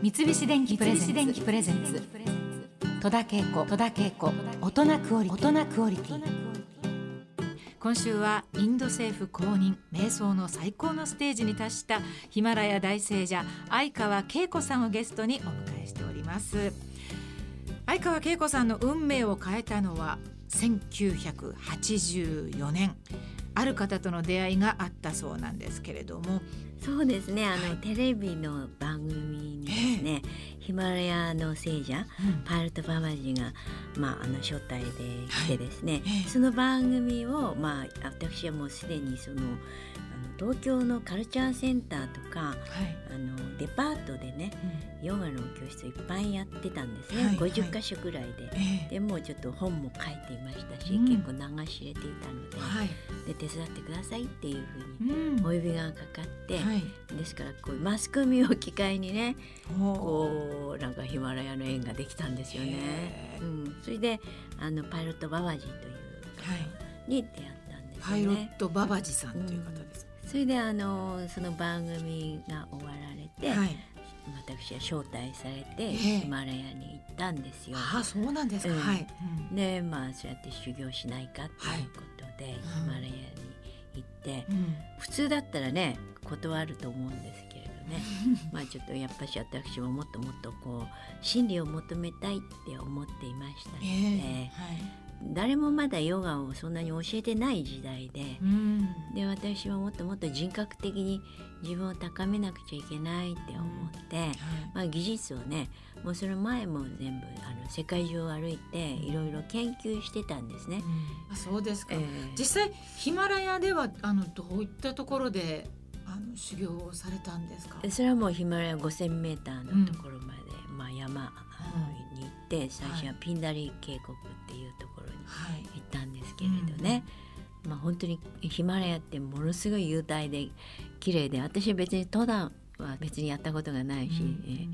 三菱電機プレゼンツ。戸田恵子。戸田恵子。大人クオリティ。今週はインド政府公認。瞑想の最高のステージに達したヒマラヤ大聖者相川恵子さんをゲストにお迎えしております。相川恵子さんの運命を変えたのは1984年。ある方との出会いがあったそうなんですけれども。そうですね。あの、はい、テレビの番組ね、えー、ヒマラヤの聖者、うん、パイルト・ババジが、まあ、あの招待で来てですね、はいえ。ー、その番組を、まあ、私はもうすでにその東京のカルチャーセンターとか、はい、あのデパートでね、うん、ヨガの教室いっぱいやってたんですね、はい、50か所ぐらいで、はい、でもうちょっと本も書いていましたし、うん、結構流し入れていたので,、で手伝ってくださいっていうふうにお呼びがかかって、ですからこうマスコミを機会にねこうなんかヒマラヤの縁ができたんですよね。うん、それであのパイロットババジという方に出会ったんですね。パイロットババジさんという方です、それであのその番組が終わられて、はい、私は招待されてヒマラヤに行ったんですよ。あそうなんですか、うん、はい、でまあそうやって修行しないかっていうことで、はい、ヒマラヤに行って、うん、普通だったらね断ると思うんですけれどね。まあちょっとやっぱし私ももっともっとこう真理を求めたいって思っていましたので、えーはい。誰もまだヨガをそんなに教えてない時代で、うん、で私はもっともっと人格的に自分を高めなくちゃいけないって思って、うんはい、まあ、技術をねもうその前も全部あの世界中を歩いていろいろ研究してたんですね。うん、あそうですか、えー、実際ヒマラヤではあのどういったところであの修行をされたんですか？それはもうヒマラヤ 5,000m のところまで、まあ、山に行って最初はピンダリ渓谷っていうところに行ったんですけれどね、まあ、本当にヒマラヤってものすごい雄大で綺麗で私は別に登山は別にやったことがないし、うん、え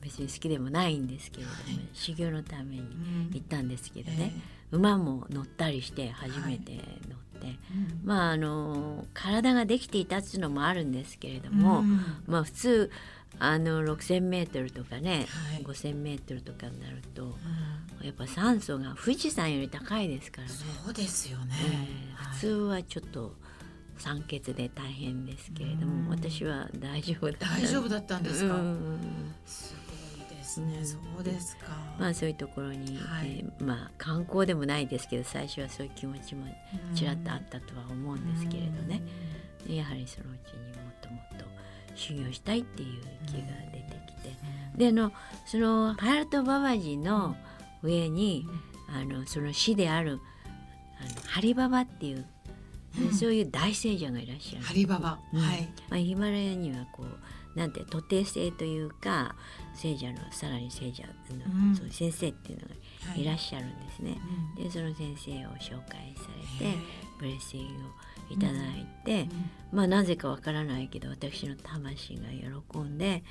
別に好きでもないんですけれども、はい、修行のために行ったんですけどね、うん、馬も乗ったりして初めて乗って、はい、まああの体ができていたっていうのもあるんですけれども、うん、まあ普通あの 6,000m とかね、はい、5,000m とかになると、うん、やっぱ酸素が富士山より高いですからね。そうですよね、えー、普通はちょっと酸欠で大変ですけれども、私は大丈夫だった大丈夫だったんですか、すごいですね、そうですか。まあそういうところに、はい、まあ観光でもないですけど最初はそういう気持ちもちらっとあったとは思うんですけれどね、やはりそのうちにもっともっと修行したいっていう気が出てきて、であのそのパイロットババジの上に、あのその師であるあのハリババっていう、うん、そういう大聖者がいらっしゃる。ハリババ、うん、はい。まあヒマラヤにはこうなんて徒弟制というか聖者のさらに聖者の、うん、そう先生っていうのがいらっしゃるんですね。はい、でその先生を紹介されてブレッシングをいただいて、うん、まあなぜかわからないけど私の魂が喜んで、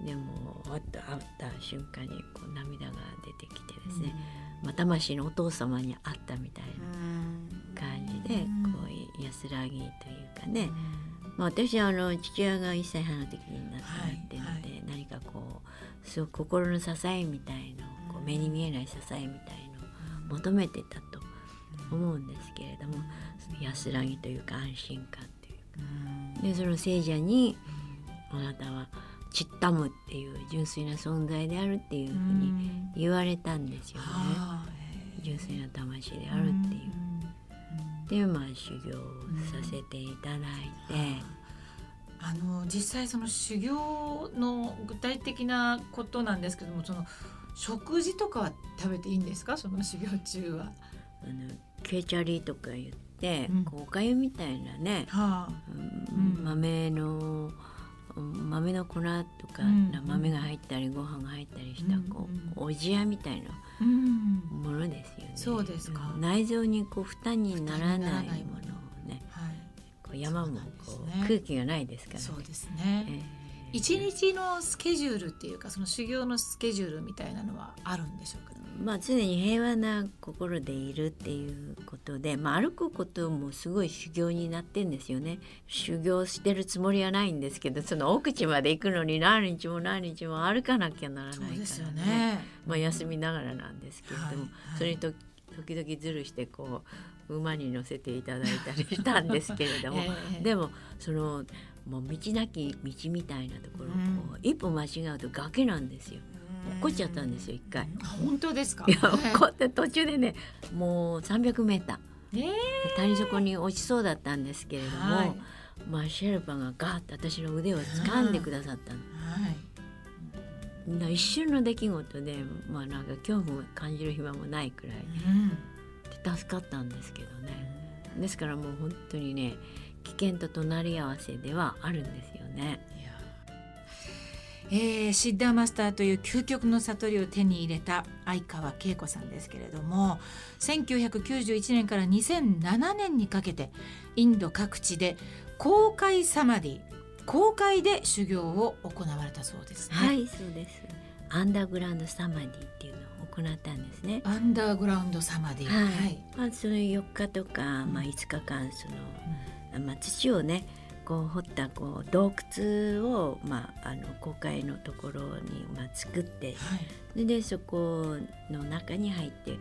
うん、でも会った会った瞬間にこう涙が出てきてですね、うん、まあ、魂のお父様に会ったみたいな感じで、こう安らぎというかね、まあ、私はあの父親が1歳半の時に亡くなってるので、はいはい、何かこうすごく心の支えみたいのこう目に見えない支えみたいのを求めてたと思うんですけれども。安らぎというか安心感というか、でその聖者にあなたはチッタムっていう純粋な存在であるっていうふうに言われたんですよね。純粋な魂であるっていう。でまあ修行させていただいて。あの実際その修行の具体的なことなんですけどもその食事とかは食べていいんですか？その修行中は。あのケーチャリーとか言って、うん、こうおかゆみたいなね、はあ。うん、豆の豆の粉とか、うん、豆が入ったりご飯が入ったりした、こうおじやみたいなものです。そうですか。内臓にこう負担にならないものをね、はい、こう山もこう、ね、空気がないですから、そうですね、一日のスケジュールっていうかその修行のスケジュールみたいなのはあるんでしょうか、まあ、常に平和な心でいるっていうことで、まあ、歩くこともすごい修行になってんですよね。修行してるつもりはないんですけどその奥地まで行くのに何日も何日も歩かなきゃならないからね、ね、まあ、休みながらなんですけれども、はいはい、それにと時々ずるしてこう馬に乗せていただいたりしたんですけれども、えー、でもそのもう道なき道みたいなところを、うん、一歩間違うと崖なんですよ。落っこっちゃったんですよ一回。本当ですか？いや落っこって途中でねもう300メーター、えー、谷底に落ちそうだったんですけれども、はい、まあシェルパがガーッと私の腕を掴んでくださったの。はい、一瞬の出来事でまあなんか恐怖を感じる暇もないくらい、うん、助かったんですけどね。ですからもう本当にね危険と隣り合わせではあるんですよね。えー、シッダーマスターという究極の悟りを手に入れた相川恵子さんですけれども1991年から2007年にかけてインド各地で公開サマディ公開で修行を行われたそうですね。はいそうですアンダーグラウンドサマディっていうのを行ったんですね。アンダーグラウンドサマディ。はい。はい、まあその4日とか、まあ5日間その、うん、まあ土をねこう掘ったこう洞窟を、まあ、あの公開のところに、まあ、作って、はい、でそこの中に入って、うん、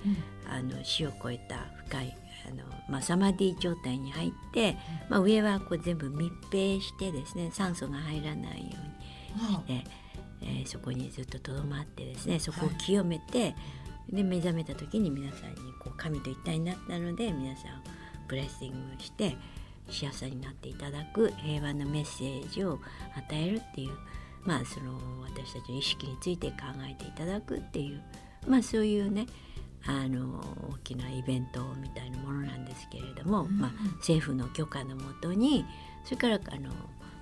あの死を越えた深いあの、まあ、サマディ状態に入って、まあ、上はこう全部密閉してですね酸素が入らないようにして、えー、そこにずっととどまってですねそこを清めて、はい、で目覚めた時に皆さんにこう神と一体になったので皆さんブレッシングして。幸せになっていただく平和のメッセージを与えるっていうまあその私たちの意識について考えていただくっていうまあそういうねあの大きなイベントみたいなものなんですけれども、うん、まあ、政府の許可のもとにそれからあの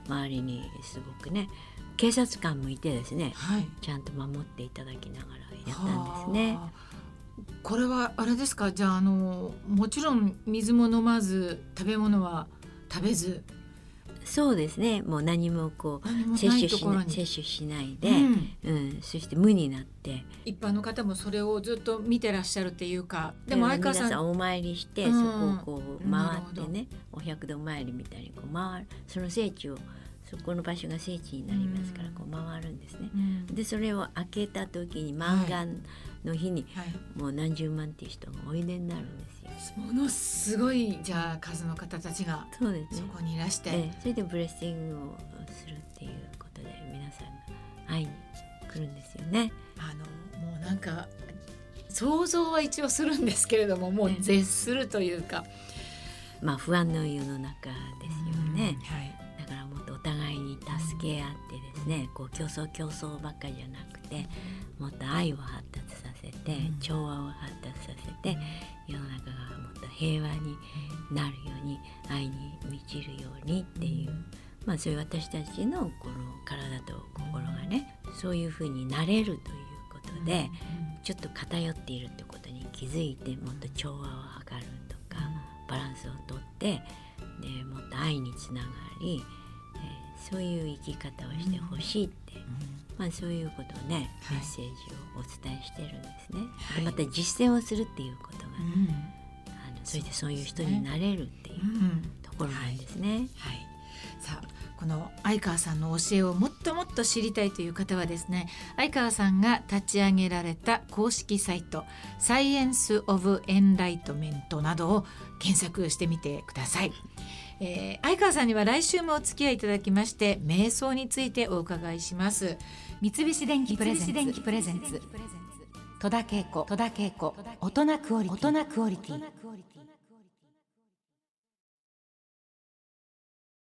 周りにすごくね警察官もいてですね、はい、ちゃんと守っていただきながらやったんですね。これはあれですか？じゃああのもちろん水も飲まず食べ物は食べず。そうですね。もう何もこう摂取しない摂取しないで、うん、うん、そして無になって。一般の方もそれをずっと見てらっしゃるっていうかでも相川さん。さんお参りして、うん、そこをこう回ってねお百度参りみたいにこう回る。その聖地をそこの場所が聖地になりますからこう回るんですね。うん、でそれを開けた時に満願の日に、もう何十万っていう人がおいでになるんですよ。ものすごいじゃあ数の方たちがそうです、ね、そこにいらして、えそれでブレッシングをするっていうことで皆さんが会いに来るんですよね。あのもうなんか想像は一応するんですけれどももう絶するというか、まあ不安の世の中ですよね。はい助け合ってですねこう競争競争ばっかりじゃなくてもっと愛を発達させて調和を発達させて世の中がもっと平和になるように愛に満ちるようにっていう。まあ、そういう私たちのこの体と心がねそういうふうになれるということでちょっと偏っているってことに気づいてもっと調和を図るとかバランスをとってでもっと愛につながりそういう生き方をしてほしいって、まあ、そういうことをね、メッセージをお伝えしてるんですね。でまた実践をするっていうことが、あのそれでそういう人になれるっていうところなんですね。はい。さあこの相川さんの教えをもっともっと知りたいという方はですね相川さんが立ち上げられた公式サイト「サイエンス・オブ・エンライトメント」などを検索してみてください。えー、相川さんには来週もお付き合いいただきまして瞑想についてお伺いします。三菱電機プレゼンツ。戸田恵子。大人クオリティ